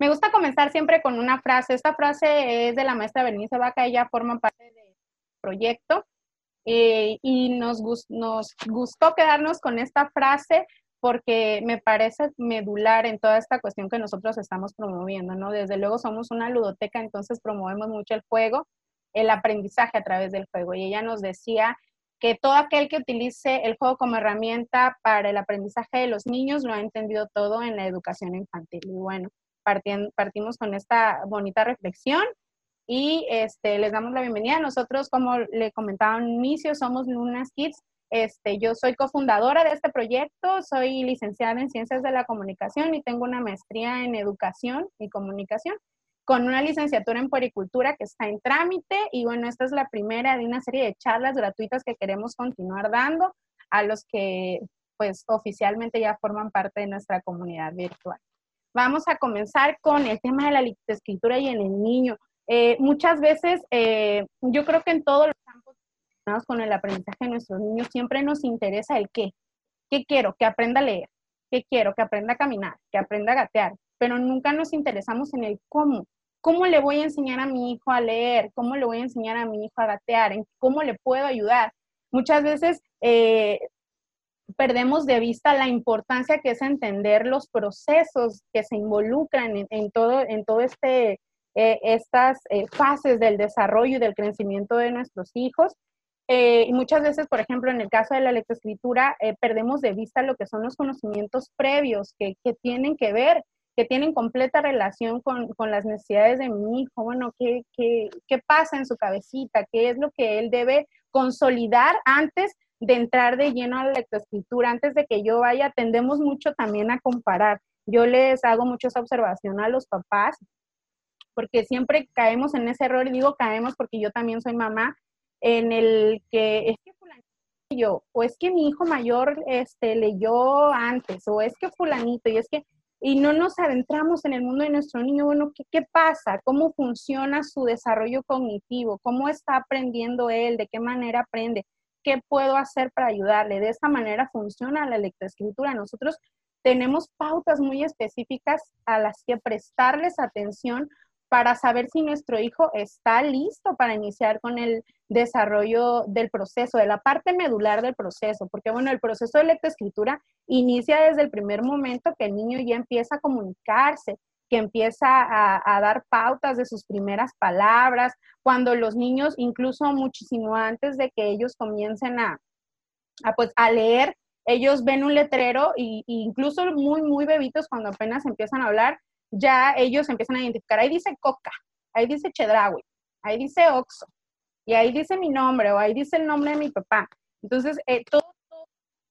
Me gusta comenzar siempre con una frase. Esta frase es de la maestra Bernice Vaca, ella forma parte del proyecto eh, y nos, nos gustó quedarnos con esta frase porque me parece medular en toda esta cuestión que nosotros estamos promoviendo, ¿no? Desde luego somos una ludoteca, entonces promovemos mucho el juego, el aprendizaje a través del juego. Y ella nos decía que todo aquel que utilice el juego como herramienta para el aprendizaje de los niños lo ha entendido todo en la educación infantil. Y bueno, partimos con esta bonita reflexión y este, les damos la bienvenida. Nosotros, como le comentaba al inicio, somos Lunas Kids. Este, yo soy cofundadora de este proyecto, soy licenciada en Ciencias de la Comunicación y tengo una maestría en Educación y Comunicación con una licenciatura en Puericultura que está en trámite y bueno, esta es la primera de una serie de charlas gratuitas que queremos continuar dando a los que pues oficialmente ya forman parte de nuestra comunidad virtual. Vamos a comenzar con el tema de la escritura y en el niño. Eh, muchas veces, eh, yo creo que en todos los campos relacionados con el aprendizaje de nuestros niños siempre nos interesa el qué. ¿Qué quiero? Que aprenda a leer. ¿Qué quiero? Que aprenda a caminar, que aprenda a gatear. Pero nunca nos interesamos en el cómo. ¿Cómo le voy a enseñar a mi hijo a leer? ¿Cómo le voy a enseñar a mi hijo a gatear? ¿En cómo le puedo ayudar? Muchas veces eh, perdemos de vista la importancia que es entender los procesos que se involucran en, todo, en todo este eh, estas eh, fases del desarrollo y del crecimiento de nuestros hijos. Eh, y muchas veces, por ejemplo, en el caso de la lectoescritura, perdemos de vista lo que son los conocimientos previos que, que tienen que ver, que tienen completa relación con, con, las necesidades de mi hijo. Bueno, ¿qué, ¿qué, qué pasa en su cabecita? ¿Qué es lo que él debe consolidar antes de entrar de lleno a la lectoescritura? Antes de que yo vaya, tendemos mucho también a comparar. Yo les hago mucho esa observación a los papás porque siempre caemos en ese error, y digo caemos porque yo también soy mamá, en el que es que fulanito yo, o es que mi hijo mayor este, leyó antes, o es que fulanito, y es que, y no nos adentramos en el mundo de nuestro niño, bueno, ¿qué, qué pasa? ¿Cómo funciona su desarrollo cognitivo? ¿Cómo está aprendiendo él? ¿De qué manera aprende? ¿Qué puedo hacer para ayudarle? De esta manera funciona la lectoescritura. Nosotros tenemos pautas muy específicas a las que prestarles atención para saber si nuestro hijo está listo para iniciar con el desarrollo del proceso, de la parte medular del proceso, porque bueno, el proceso de lectoescritura inicia desde el primer momento que el niño ya empieza a comunicarse, que empieza a, dar pautas de sus primeras palabras, cuando los niños, incluso muchísimo antes de que ellos comiencen a, pues, a leer, ellos ven un letrero e incluso muy, muy bebitos cuando apenas empiezan a hablar, ya ellos empiezan a identificar, ahí dice Coca, ahí dice Chedraui, ahí dice Oxo, y ahí dice mi nombre, o ahí dice el nombre de mi papá. Entonces, eh, todas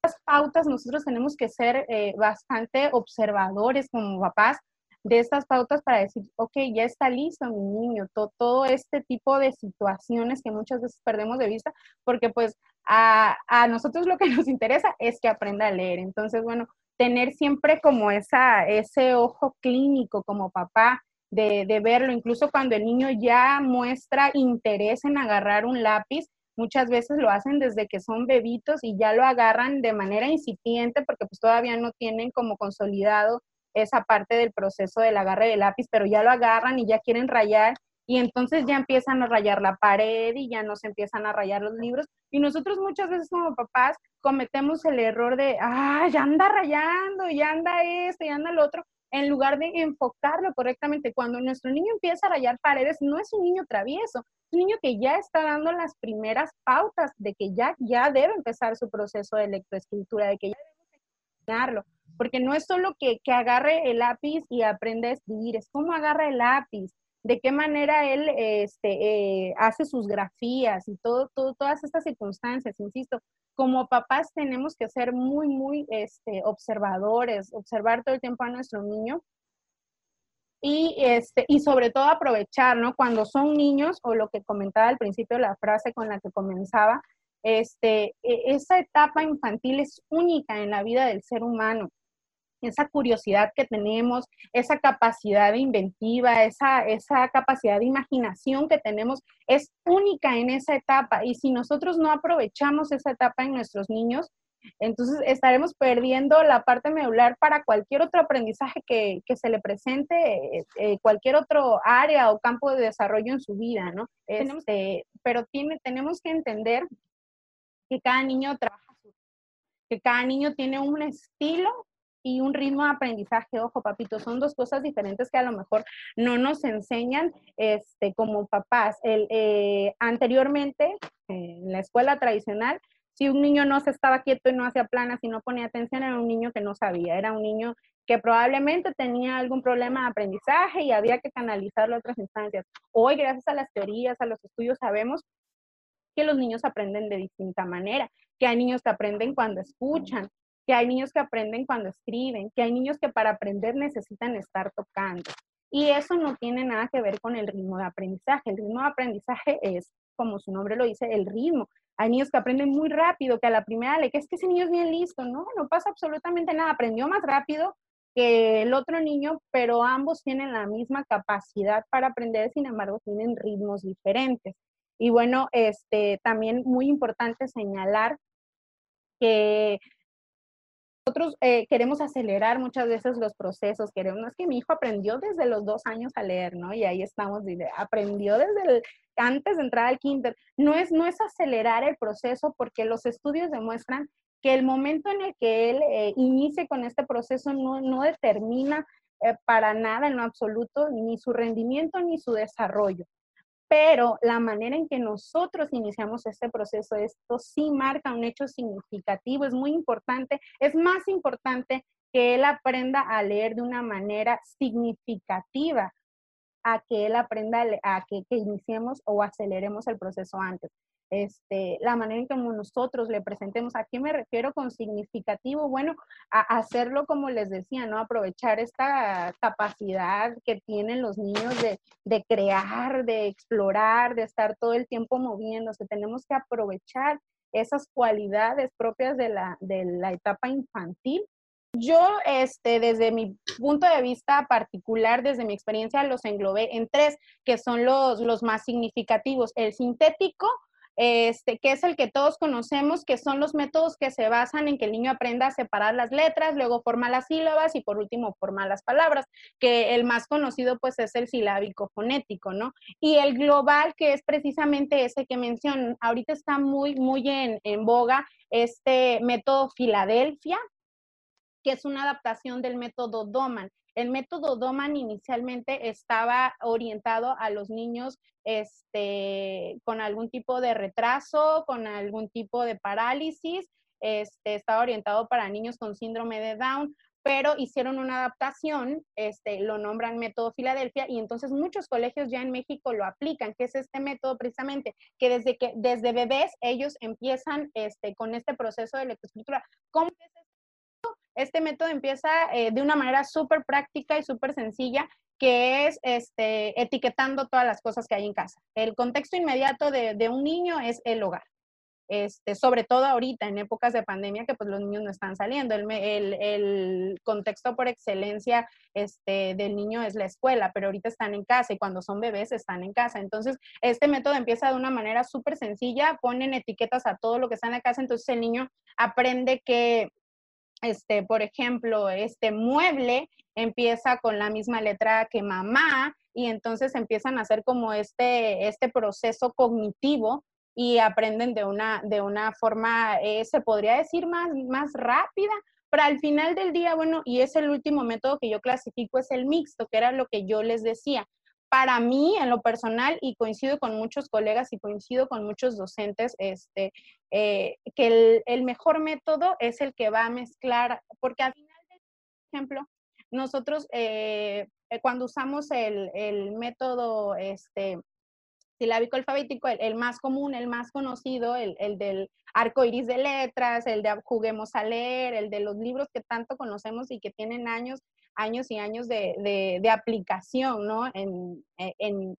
las pautas nosotros tenemos que ser eh, bastante observadores como papás de estas pautas para decir, ok, ya está listo mi niño, todo, todo este tipo de situaciones que muchas veces perdemos de vista, porque pues a, a, nosotros lo que nos interesa es que aprenda a leer. Entonces, bueno, tener siempre como esa, ese ojo clínico como papá de, de, verlo, incluso cuando el niño ya muestra interés en agarrar un lápiz, muchas veces lo hacen desde que son bebitos y ya lo agarran de manera incipiente porque pues todavía no tienen como consolidado esa parte del proceso del agarre de lápiz, pero ya lo agarran y ya quieren rayar y entonces ya empiezan a rayar la pared y ya nos empiezan a rayar los libros. Y nosotros muchas veces como papás cometemos el error de, ah, ya anda rayando, ya anda esto, ya anda lo otro, en lugar de enfocarlo correctamente. Cuando nuestro niño empieza a rayar paredes, no es un niño travieso, es un niño que ya está dando las primeras pautas de que ya, ya debe empezar su proceso de lectoescritura, de que ya debe enseñarlo. Porque no es solo que, agarre el lápiz y aprenda a escribir, es cómo agarra el lápiz, de qué manera él este, eh, hace sus grafías y todo, todas estas circunstancias, insisto, como papás tenemos que ser muy, muy este, observadores, observar todo el tiempo a nuestro niño y, este, y sobre todo aprovechar, ¿no? Cuando son niños, o lo que comentaba al principio, la frase con la que comenzaba, este, e, esa etapa infantil es única en la vida del ser humano esa curiosidad que tenemos, esa capacidad inventiva, esa, esa capacidad de imaginación que tenemos, es única en esa etapa. Y si nosotros no aprovechamos esa etapa en nuestros niños, Entonces estaremos perdiendo la parte medular para cualquier otro aprendizaje que, se le presente, eh, eh, cualquier otro área o campo de desarrollo en su vida, ¿no? Este, pero tiene, tenemos que entender que cada niño trabaja, que cada niño tiene un estilo y un ritmo de aprendizaje, ojo, papito, son dos cosas diferentes que a lo mejor no nos enseñan este, como papás. El, eh, anteriormente, en la escuela tradicional, si un niño no se estaba quieto y no hacía planas y no ponía atención, era un niño que no sabía, era un niño que probablemente tenía algún problema de aprendizaje y había que canalizarlo a otras instancias. Hoy, gracias a las teorías, a los estudios, sabemos que los niños aprenden de distinta manera, que hay niños que aprenden cuando escuchan, que hay niños que aprenden cuando escriben, que hay niños que para aprender necesitan estar tocando. Y eso no tiene nada que ver con el ritmo de aprendizaje. El ritmo de aprendizaje es, como su nombre lo dice, el ritmo. Hay niños que aprenden muy rápido, que a la primera le que es que ese niño es bien listo. No, no pasa absolutamente nada. Aprendió más rápido que el otro niño, pero ambos tienen la misma capacidad para aprender, sin embargo, tienen ritmos diferentes. Y bueno, este, también muy importante señalar que nosotros eh, queremos acelerar muchas veces los procesos, queremos, es que mi hijo aprendió desde los dos años a leer, ¿no? Y ahí estamos, aprendió desde antes de entrar al kinder. No es, no es acelerar el proceso porque los estudios demuestran que el momento en el que él eh, inicie con este proceso no, no determina eh, para nada en lo absoluto ni su rendimiento ni su desarrollo pero la manera en que nosotros iniciamos este proceso, esto sí marca un hecho significativo, es muy importante, es más importante que él aprenda a leer de una manera significativa a que él aprenda a que, que iniciemos o aceleremos el proceso antes este, la manera en que nosotros le presentemos. ¿A qué me refiero con significativo? Bueno, a hacerlo como les decía, ¿no? Aprovechar esta capacidad que tienen los niños de, de crear, de explorar, de estar todo el tiempo moviéndose. Tenemos que aprovechar esas cualidades propias de la, de la etapa infantil yo, este, desde mi punto de vista particular, desde mi experiencia, los englobé en tres, que son los, los más significativos. El sintético, este, que es el que todos conocemos, que son los métodos que se basan en que el niño aprenda a separar las letras, luego forma las sílabas y por último forma las palabras, que el más conocido pues es el silábico fonético, ¿no? Y el global, que es precisamente ese que menciono, ahorita está muy, muy en, en boga este método Filadelfia, que es una adaptación del método Doman. El método Doman inicialmente estaba orientado a los niños este, con algún tipo de retraso, con algún tipo de parálisis, este, estaba orientado para niños con síndrome de Down, pero hicieron una adaptación, este, lo nombran método Filadelfia y entonces muchos colegios ya en México lo aplican, que es este método precisamente, que desde que desde bebés ellos empiezan este, con este proceso de lectoescritura. ¿Cómo es este método empieza eh, de una manera súper práctica y súper sencilla, que es este, etiquetando todas las cosas que hay en casa. El contexto inmediato de, un niño es el hogar. Este, sobre todo ahorita en épocas de pandemia que pues los niños no están saliendo. El, contexto por excelencia este, del niño es la escuela, pero ahorita están en casa y cuando son bebés están en casa. Entonces, este método empieza de una manera súper sencilla, ponen etiquetas a todo lo que está en la casa, entonces el niño aprende que este, por ejemplo, este mueble empieza con la misma letra que mamá y entonces empiezan a hacer como este, este proceso cognitivo y aprenden de una, de una forma, eh, se podría decir, más, más rápida, pero al final del día, bueno, y es el último método que yo clasifico, es el mixto, que era lo que yo les decía para mí, en lo personal, y coincido con muchos colegas y coincido con muchos docentes, este, eh, que el, mejor método es el que va a mezclar, porque al final, por ejemplo, nosotros eh, eh, cuando usamos el, método este, silábico alfabético, el, más común, el más conocido, el, el del arco iris de letras, el de juguemos a leer, el de los libros que tanto conocemos y que tienen años años y años de, aplicación ¿no? en,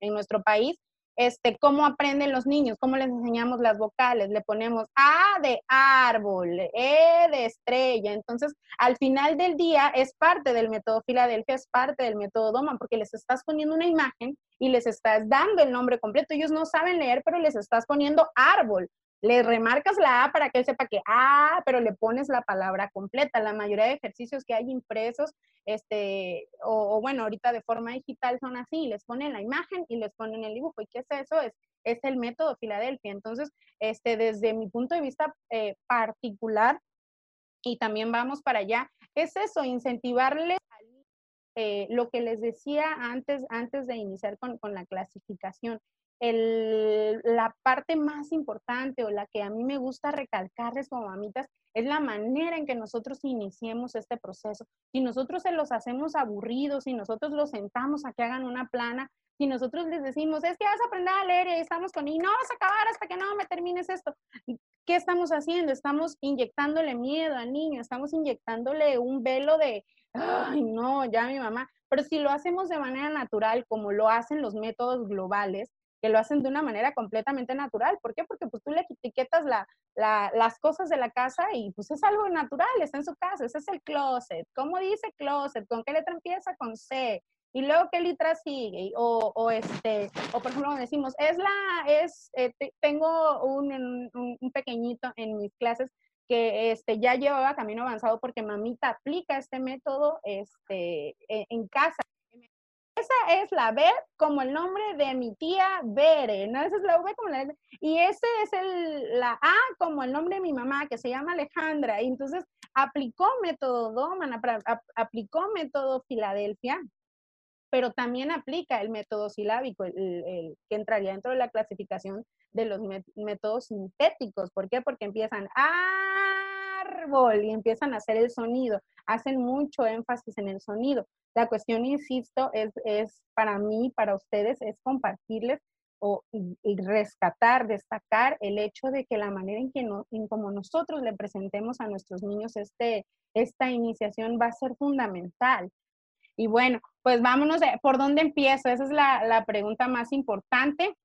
nuestro país. Este, cómo aprenden los niños, cómo les enseñamos las vocales, le ponemos A de árbol, E de estrella. Entonces, al final del día es parte del método Filadelfia, es parte del método Doman, porque les estás poniendo una imagen y les estás dando el nombre completo. Ellos no saben leer, pero les estás poniendo árbol le remarcas la A para que él sepa que A, pero le pones la palabra completa. La mayoría de ejercicios que hay impresos, este, o, bueno, ahorita de forma digital son así, les ponen la imagen y les ponen el dibujo. ¿Y qué es eso? Es, es el método Filadelfia. Entonces, este, desde mi punto de vista eh, particular, y también vamos para allá, es eso, incentivarles eh, lo que les decía antes, antes de iniciar con, con la clasificación la parte más importante o la que a mí me gusta recalcarles como mamitas es la manera en que nosotros iniciemos este proceso. Si nosotros se los hacemos aburridos, si nosotros los sentamos a que hagan una plana, si nosotros les decimos, es que vas a aprender a leer y estamos con, y no vas a acabar hasta que no me termines esto. ¿Qué estamos haciendo? Estamos inyectándole miedo al niño, estamos inyectándole un velo de, ay, no, ya mi mamá. Pero si lo hacemos de manera natural, como lo hacen los métodos globales, que lo hacen de una manera completamente natural. ¿Por qué? Porque pues tú le etiquetas la, las cosas de la casa y pues es algo natural, está en su casa, ese es el closet. ¿Cómo dice closet? ¿Con qué letra empieza? Con C. Y luego qué letra sigue, o, o este, o por ejemplo decimos, es la, es, eh, tengo un, un, pequeñito en mis clases que este, ya llevaba camino avanzado porque mamita aplica este método este, e, en casa esa es la B como el nombre de mi tía Bere, ¿no? Esa es la V como la Y ese es el, la A como el nombre de mi mamá, que se llama Alejandra. Y entonces aplicó método Doman, aplicó método Filadelfia, pero también aplica el método silábico, que entraría dentro de la clasificación de los métodos sintéticos. ¿Por qué? Porque empiezan árbol y empiezan a hacer el sonido, hacen mucho énfasis en el sonido. La cuestión, insisto, es, es para mí, para ustedes, es compartirles o, y, rescatar, destacar el hecho de que la manera en que no, en como nosotros le presentemos a nuestros niños este, esta iniciación va a ser fundamental. Y bueno, pues vámonos, ¿por dónde empiezo? Esa es la, la pregunta más importante.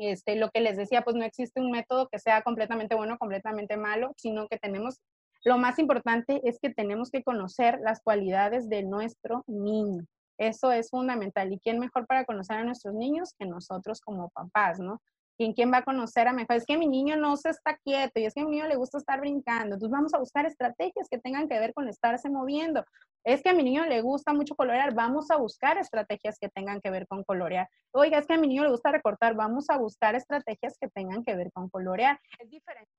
Este, lo que les decía, pues no existe un método que sea completamente bueno, completamente malo, sino que tenemos lo más importante es que tenemos que conocer las cualidades de nuestro niño. Eso es fundamental. ¿Y quién mejor para conocer a nuestros niños que nosotros como papás, no? ¿Quién, va a conocer a mejor? Es que mi niño no se está quieto y es que a mi niño le gusta estar brincando. Entonces vamos a buscar estrategias que tengan que ver con estarse moviendo. Es que a mi niño le gusta mucho colorear, vamos a buscar estrategias que tengan que ver con colorear. Oiga, es que a mi niño le gusta recortar, vamos a buscar estrategias que tengan que ver con colorear. Es diferente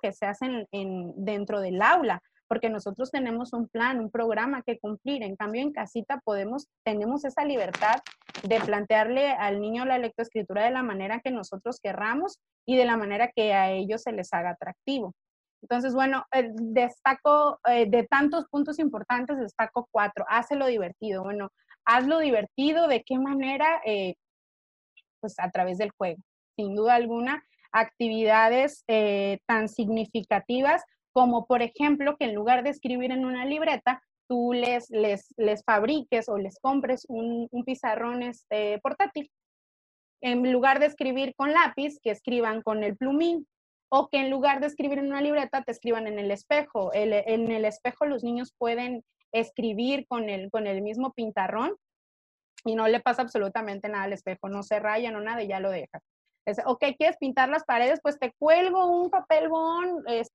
que se hacen en, dentro del aula, porque nosotros tenemos un plan, un programa que cumplir. En cambio, en casita podemos, tenemos esa libertad de plantearle al niño la lectoescritura de la manera que nosotros querramos y de la manera que a ellos se les haga atractivo. Entonces, bueno, eh, destaco eh, de tantos puntos importantes, destaco cuatro. Hazlo divertido. Bueno, hazlo divertido. ¿De qué manera? Eh, pues a través del juego. Sin duda alguna, actividades eh, tan significativas como, por ejemplo, que en lugar de escribir en una libreta, tú les, les, les fabriques o les compres un, pizarrón este, portátil. En lugar de escribir con lápiz, que escriban con el plumín. O que en lugar de escribir en una libreta, te escriban en el espejo. en el espejo los niños pueden escribir con el, con el mismo pintarrón y no le pasa absolutamente nada al espejo, no se raya, no nada y ya lo deja ok, ¿quieres pintar las paredes? Pues te cuelgo un papel bond este,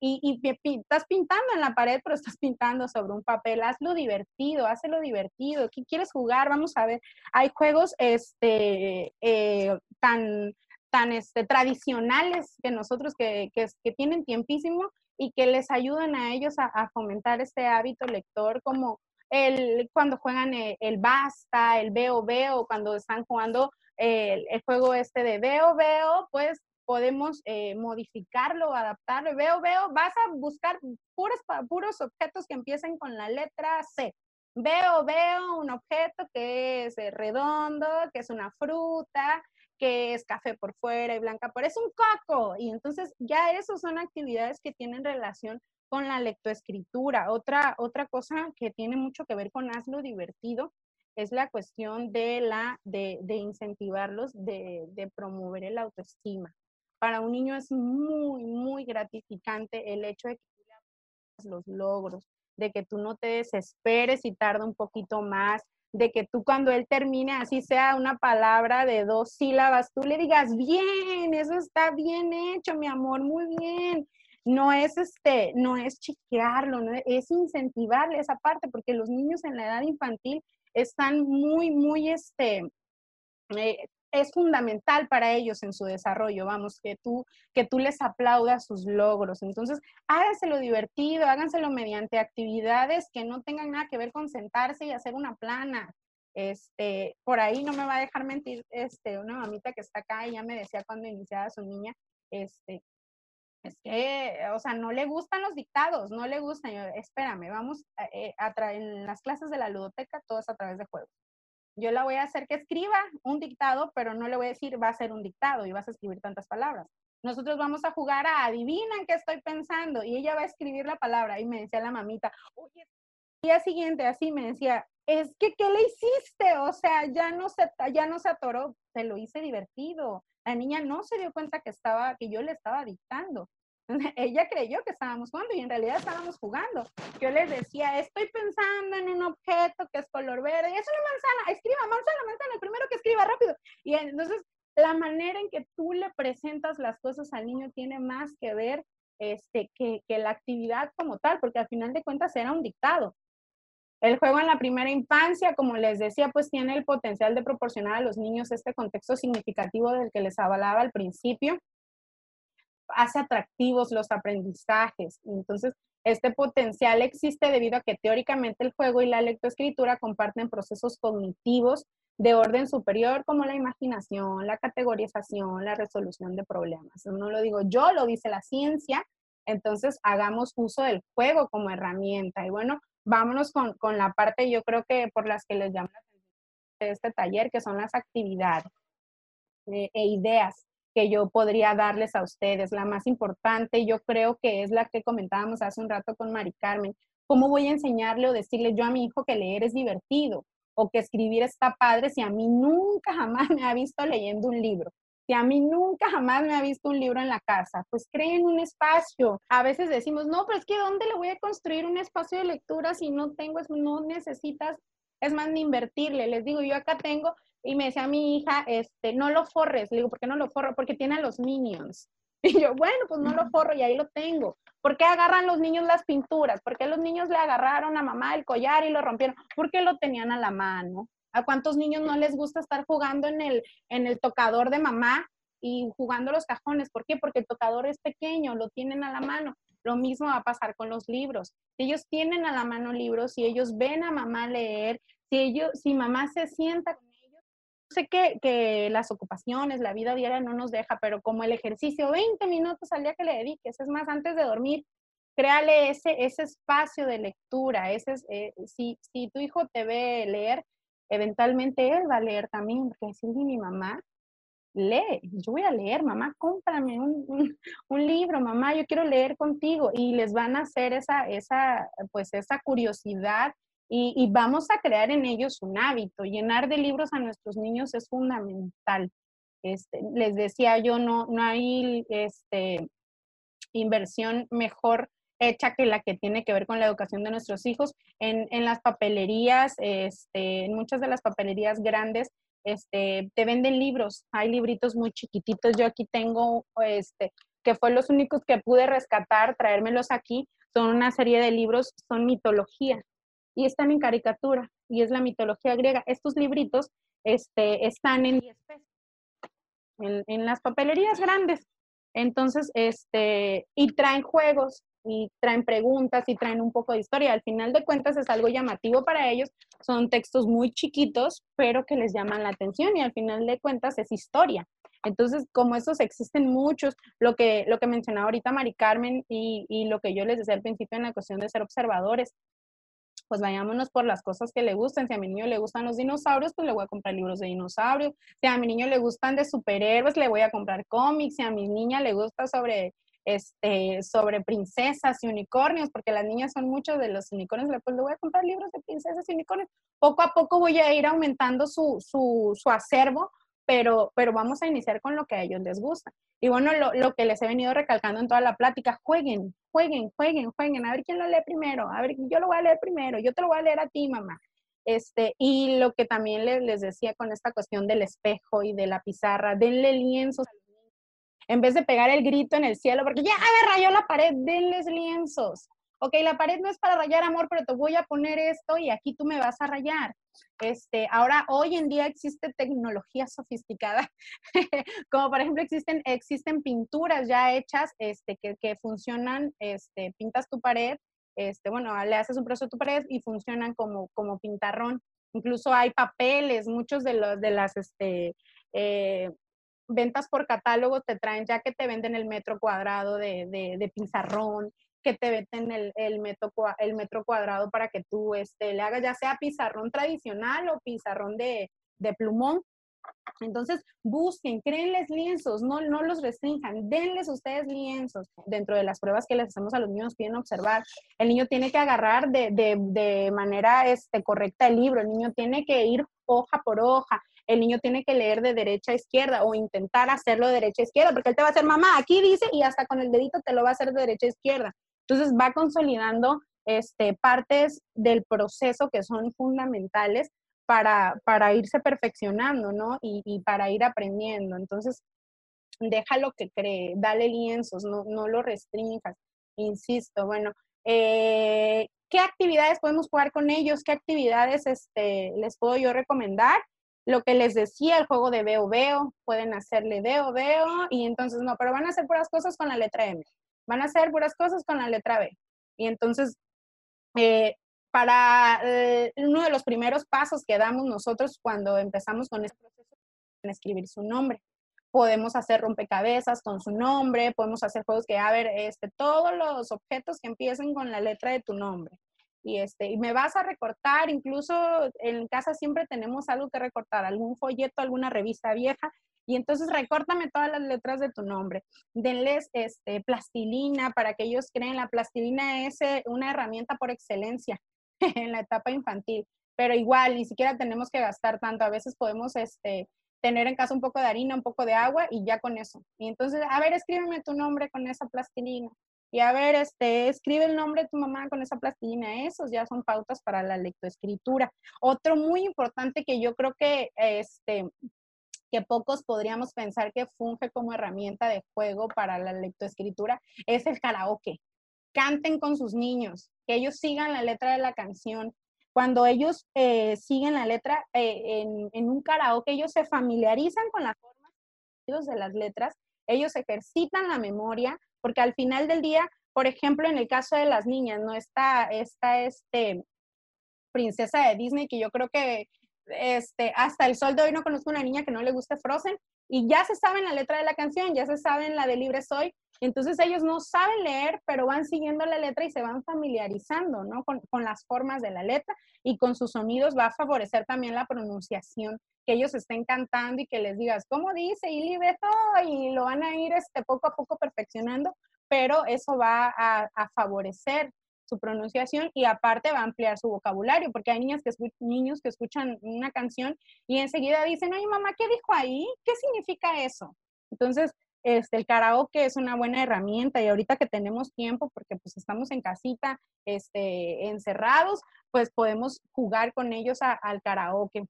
y, y, estás pintando en la pared, pero estás pintando sobre un papel. Hazlo divertido, hazlo divertido. ¿Qué quieres jugar? Vamos a ver. Hay juegos este, eh, tan, tan este, tradicionales que nosotros que, que, que, tienen tiempísimo y que les ayudan a ellos a, fomentar este hábito lector como el, cuando juegan el, el basta, el veo veo, cuando están jugando el, juego este de veo, veo, pues podemos eh, modificarlo, adaptarlo. Veo, veo, vas a buscar puros, puros objetos que empiecen con la letra C. Veo, veo un objeto que es eh, redondo, que es una fruta, que es café por fuera y blanca por es un coco. Y entonces ya eso son actividades que tienen relación con la lectoescritura. Otra, otra cosa que tiene mucho que ver con hazlo divertido es la cuestión de, la, de, incentivarlos, de, promover el autoestima. Para un niño es muy, muy gratificante el hecho de que tú le los logros, de que tú no te desesperes y tarda un poquito más, de que tú cuando él termine, así sea una palabra de dos sílabas, tú le digas, bien, eso está bien hecho, mi amor, muy bien. No es este, no es chiquearlo, no es, incentivarle esa parte, porque los niños en la edad infantil están muy, muy, este, eh, es fundamental para ellos en su desarrollo, vamos, que tú, que tú les aplaudas sus logros. Entonces, háganselo divertido, háganselo mediante actividades que no tengan nada que ver con sentarse y hacer una plana. Este, por ahí no me va a dejar mentir, este, una mamita que está acá, ella me decía cuando iniciaba su niña, este, es que, o sea, no le gustan los dictados, no le gustan. Espérame, vamos a, eh, en las clases de la ludoteca, todas a través de juegos yo la voy a hacer que escriba un dictado, pero no le voy a decir va a ser un dictado y vas a escribir tantas palabras. Nosotros vamos a jugar a adivinan qué estoy pensando y ella va a escribir la palabra y me decía la mamita, oye, el día siguiente así me decía, es que ¿qué le hiciste? O sea, ya no se ya no se atoró, te lo hice divertido. La niña no se dio cuenta que estaba que yo le estaba dictando. ella creyó que estábamos jugando y en realidad estábamos jugando. Yo les decía, estoy pensando en un objeto que es color verde, es una manzana, escriba manzana, manzana, el primero que escriba rápido. Y entonces la manera en que tú le presentas las cosas al niño tiene más que ver este, que, que la actividad como tal, porque al final de cuentas era un dictado. El juego en la primera infancia, como les decía, pues tiene el potencial de proporcionar a los niños este contexto significativo del que les hablaba al principio, hace atractivos los aprendizajes. Entonces, este potencial existe debido a que teóricamente el juego y la lectoescritura comparten procesos cognitivos de orden superior como la imaginación, la categorización, la resolución de problemas. No lo digo yo, lo dice la ciencia. Entonces, hagamos uso del juego como herramienta. Y bueno, vámonos con, con la parte, yo creo que por las que les llamo de este taller, que son las actividades eh, e ideas que yo podría darles a ustedes. La más importante, yo creo que es la que comentábamos hace un rato con Mari Carmen. ¿Cómo voy a enseñarle o decirle yo a mi hijo que leer es divertido o que escribir está padre si a mí nunca jamás me ha visto leyendo un libro? Si a mí nunca jamás me ha visto un libro en la casa, pues creen un espacio. A veces decimos, no, pero es que ¿dónde le voy a construir un espacio de lectura si no tengo, no necesitas, es más, ni invertirle. Les digo, yo acá tengo y me decía mi hija, este, no lo forres. Le digo, ¿por qué no lo forro? Porque tiene a los minions. Y yo, bueno, pues no lo forro y ahí lo tengo. ¿Por qué agarran los niños las pinturas? ¿Por qué los niños le agarraron a mamá el collar y lo rompieron? Porque lo tenían a la mano. ¿A cuántos niños no les gusta estar jugando en el, en el tocador de mamá y jugando los cajones? ¿Por qué? Porque el tocador es pequeño, lo tienen a la mano. Lo mismo va a pasar con los libros. ellos tienen a la mano libros y ellos ven a mamá leer, si ellos, si mamá se sienta sé que, que, las ocupaciones, la vida diaria no nos deja, pero como el ejercicio, 20 minutos al día que le dediques, es más, antes de dormir, créale ese, ese espacio de lectura. Ese, eh, si, si tu hijo te ve leer, eventualmente él va a leer también, porque decir, mi mamá lee, yo voy a leer, mamá, cómprame un, un, libro, mamá, yo quiero leer contigo, y les van a hacer esa, esa, pues esa curiosidad y, vamos a crear en ellos un hábito. Llenar de libros a nuestros niños es fundamental. Este, les decía yo, no, no hay este, inversión mejor hecha que la que tiene que ver con la educación de nuestros hijos. En, en las papelerías, este, en muchas de las papelerías grandes, este, te venden libros. Hay libritos muy chiquititos. Yo aquí tengo, este, que fue los únicos que pude rescatar, traérmelos aquí. Son una serie de libros, son mitología y están en caricatura y es la mitología griega. Estos libritos este, están en 10 pesos, en, las papelerías grandes. Entonces, este, y traen juegos, y traen preguntas, y traen un poco de historia. Al final de cuentas es algo llamativo para ellos. Son textos muy chiquitos, pero que les llaman la atención y al final de cuentas es historia. Entonces, como esos existen muchos, lo que, lo que mencionaba ahorita Mari Carmen y, y lo que yo les decía al principio en la cuestión de ser observadores, pues vayámonos por las cosas que le gustan. Si a mi niño le gustan los dinosaurios, pues le voy a comprar libros de dinosaurios. Si a mi niño le gustan de superhéroes, le voy a comprar cómics. Si a mi niña le gusta sobre, este, sobre princesas y unicornios, porque las niñas son muchos de los unicornios, pues le voy a comprar libros de princesas y unicornios. Poco a poco voy a ir aumentando su, su, su acervo pero, pero vamos a iniciar con lo que a ellos les gusta. Y bueno, lo, lo, que les he venido recalcando en toda la plática, jueguen, jueguen, jueguen, jueguen, a ver quién lo lee primero, a ver, yo lo voy a leer primero, yo te lo voy a leer a ti, mamá. Este, y lo que también les, les decía con esta cuestión del espejo y de la pizarra, denle lienzos. En vez de pegar el grito en el cielo, porque ya me rayó la pared, denles lienzos ok, la pared no es para rayar amor, pero te voy a poner esto y aquí tú me vas a rayar. Este, ahora, hoy en día existe tecnología sofisticada, como por ejemplo existen, existen pinturas ya hechas este, que, que funcionan, este, pintas tu pared, este, bueno, le haces un proceso a tu pared y funcionan como, como pintarrón. Incluso hay papeles, muchos de, los, de las este, eh, ventas por catálogo te traen ya que te venden el metro cuadrado de, de, pizarrón que te veten el, el, metro, el metro cuadrado para que tú este, le hagas ya sea pizarrón tradicional o pizarrón de, de plumón. Entonces, busquen, créenles lienzos, no, no los restrinjan, denles ustedes lienzos. Dentro de las pruebas que les hacemos a los niños, piden observar. El niño tiene que agarrar de, de, de manera este, correcta el libro, el niño tiene que ir hoja por hoja, el niño tiene que leer de derecha a izquierda o intentar hacerlo de derecha a izquierda, porque él te va a hacer, mamá, aquí dice, y hasta con el dedito te lo va a hacer de derecha a izquierda. Entonces va consolidando este, partes del proceso que son fundamentales para, para irse perfeccionando, ¿no? Y, para ir aprendiendo. Entonces, déjalo que cree, dale lienzos, no, no lo restringas. Insisto, bueno, eh, ¿qué actividades podemos jugar con ellos? ¿Qué actividades este, les puedo yo recomendar? Lo que les decía, el juego de veo, veo, pueden hacerle veo, veo, y entonces no, pero van a hacer puras cosas con la letra M van a hacer puras cosas con la letra B. Y entonces, eh, para eh, uno de los primeros pasos que damos nosotros cuando empezamos con este proceso es escribir su nombre. Podemos hacer rompecabezas con su nombre, podemos hacer juegos que, a ver, este, todos los objetos que empiecen con la letra de tu nombre. Y, este, y me vas a recortar, incluso en casa siempre tenemos algo que recortar, algún folleto, alguna revista vieja, y entonces recórtame todas las letras de tu nombre. Denles este, plastilina para que ellos creen. La plastilina es eh, una herramienta por excelencia en la etapa infantil. Pero igual, ni siquiera tenemos que gastar tanto. A veces podemos este, tener en casa un poco de harina, un poco de agua y ya con eso. Y entonces, a ver, escríbeme tu nombre con esa plastilina. A ver, este, escribe el nombre de tu mamá con esa plastilina. Esos ya son pautas para la lectoescritura. Otro muy importante que yo creo que este, que pocos podríamos pensar que funge como herramienta de juego para la lectoescritura, es el karaoke. Canten con sus niños, que ellos sigan la letra de la canción. Cuando ellos eh, siguen la letra eh, en, un karaoke, ellos se familiarizan con las formas de las letras, ellos ejercitan la memoria, porque al final del día, por ejemplo, en el caso de las niñas, no está esta este, princesa de Disney, que yo creo que este, hasta el sol de hoy no conozco una niña que no le guste Frozen y ya se saben la letra de la canción, ya se saben la de Libre Soy. Entonces ellos no saben leer, pero van siguiendo la letra y se van familiarizando, ¿no? Con, con las formas de la letra y con sus sonidos va a favorecer también la pronunciación, que ellos estén cantando y que les digas, ¿cómo dice? Y Libre Soy, y lo van a ir este, poco a poco perfeccionando, pero eso va a, a favorecer su pronunciación y aparte va a ampliar su vocabulario, porque hay niñas que niños que escuchan una canción y enseguida dicen, oye mamá, ¿qué dijo ahí? ¿Qué significa eso? Entonces, este, el karaoke es una buena herramienta y ahorita que tenemos tiempo, porque pues estamos en casita, este, encerrados, pues podemos jugar con ellos al karaoke.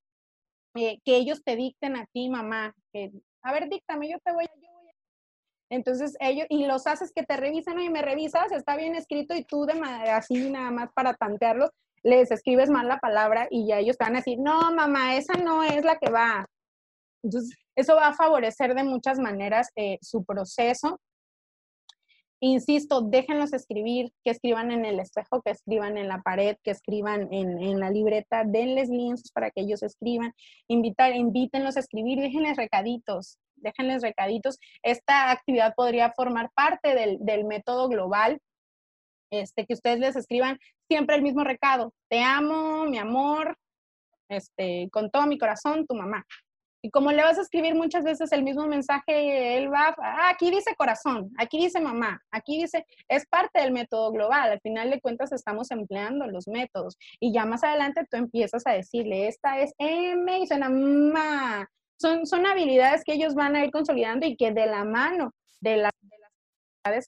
Eh, que ellos te dicten a ti, mamá, que, a ver, díctame, yo te voy a, entonces ellos, y los haces que te revisen, y me revisas, está bien escrito y tú de así nada más para tantearlos, les escribes mal la palabra y ya ellos te van a decir, no, mamá, esa no es la que va. Entonces, eso va a favorecer de muchas maneras eh, su proceso. Insisto, déjenlos escribir, que escriban en el espejo, que escriban en la pared, que escriban en, en la libreta, denles lienzos para que ellos escriban, invitar, invítenlos a escribir, déjenles recaditos, déjenles recaditos. Esta actividad podría formar parte del, del método global, este, que ustedes les escriban siempre el mismo recado. Te amo, mi amor, este, con todo mi corazón, tu mamá. Y como le vas a escribir muchas veces el mismo mensaje, él va, ah, aquí dice corazón, aquí dice mamá, aquí dice, es parte del método global. Al final de cuentas estamos empleando los métodos. Y ya más adelante tú empiezas a decirle, esta es M y suena mamá son, son habilidades que ellos van a ir consolidando y que de la mano de, las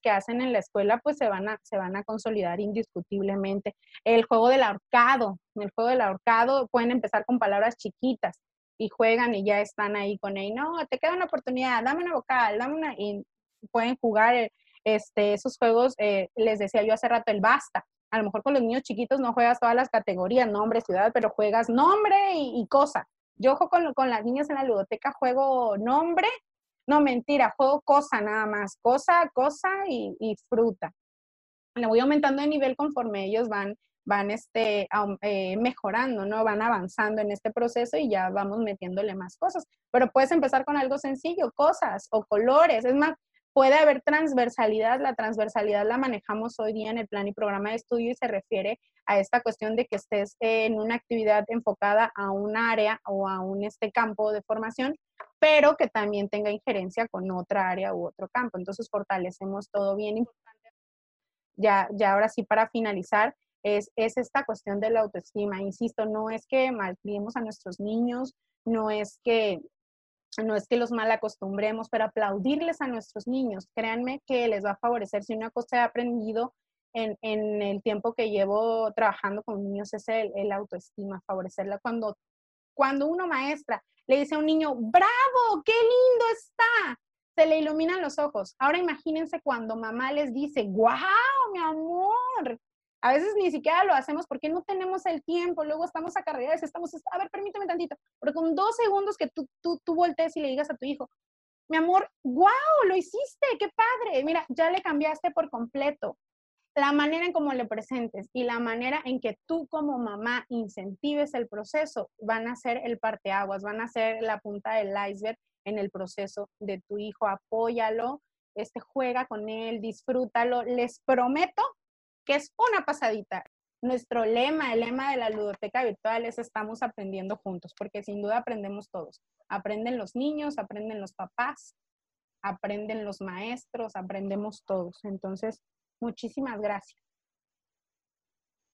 que hacen en la escuela pues se van a, se van a consolidar indiscutiblemente. El juego del ahorcado, en el juego del ahorcado pueden empezar con palabras chiquitas y juegan y ya están ahí con él, no, te queda una oportunidad, dame una vocal, dame una, y pueden jugar eh, este, esos juegos, eh, les decía yo hace rato, el basta. A lo mejor con los niños chiquitos no juegas todas las categorías, nombre, ciudad, pero juegas nombre y, cosa. Yo juego con, las niñas en la ludoteca, juego nombre, no, mentira, juego cosa nada más, cosa, cosa y, fruta. Le voy aumentando de nivel conforme ellos van, van este, eh, mejorando, ¿no? Van avanzando en este proceso y ya vamos metiéndole más cosas. Pero puedes empezar con algo sencillo, cosas o colores. Es más, puede haber transversalidad. La transversalidad la manejamos hoy día en el plan y programa de estudio y se refiere a esta cuestión de que estés en una actividad enfocada a un área o a un este campo de formación pero que también tenga injerencia con otra área u otro campo. Entonces fortalecemos todo bien. Ya, ya ahora sí para finalizar, es, es esta cuestión de la autoestima. Insisto, no es que malcriemos a nuestros niños, no es que no es que los mal acostumbremos, pero aplaudirles a nuestros niños, créanme que les va a favorecer. Si una cosa he aprendido en, en el tiempo que llevo trabajando con niños es el, autoestima, favorecerla. Cuando, cuando uno maestra le dice a un niño, bravo, qué lindo está, se le iluminan los ojos. Ahora imagínense cuando mamá les dice, wow, mi amor. A veces ni siquiera lo hacemos porque no tenemos el tiempo, luego estamos a carreras, estamos, a ver, permíteme tantito, pero con dos segundos que tú, tú, tú voltees y le digas a tu hijo, mi amor, wow, lo hiciste, qué padre, mira, ya le cambiaste por completo la manera en cómo le presentes y la manera en que tú como mamá incentives el proceso van a ser el parteaguas, van a ser la punta del iceberg en el proceso de tu hijo. Apóyalo, este, juega con él, disfrútalo. Les prometo que es una pasadita. Nuestro lema, el lema de la ludoteca virtual es estamos aprendiendo juntos, porque sin duda aprendemos todos. Aprenden los niños, aprenden los papás, aprenden los maestros, aprendemos todos. Entonces, Muchísimas gracias.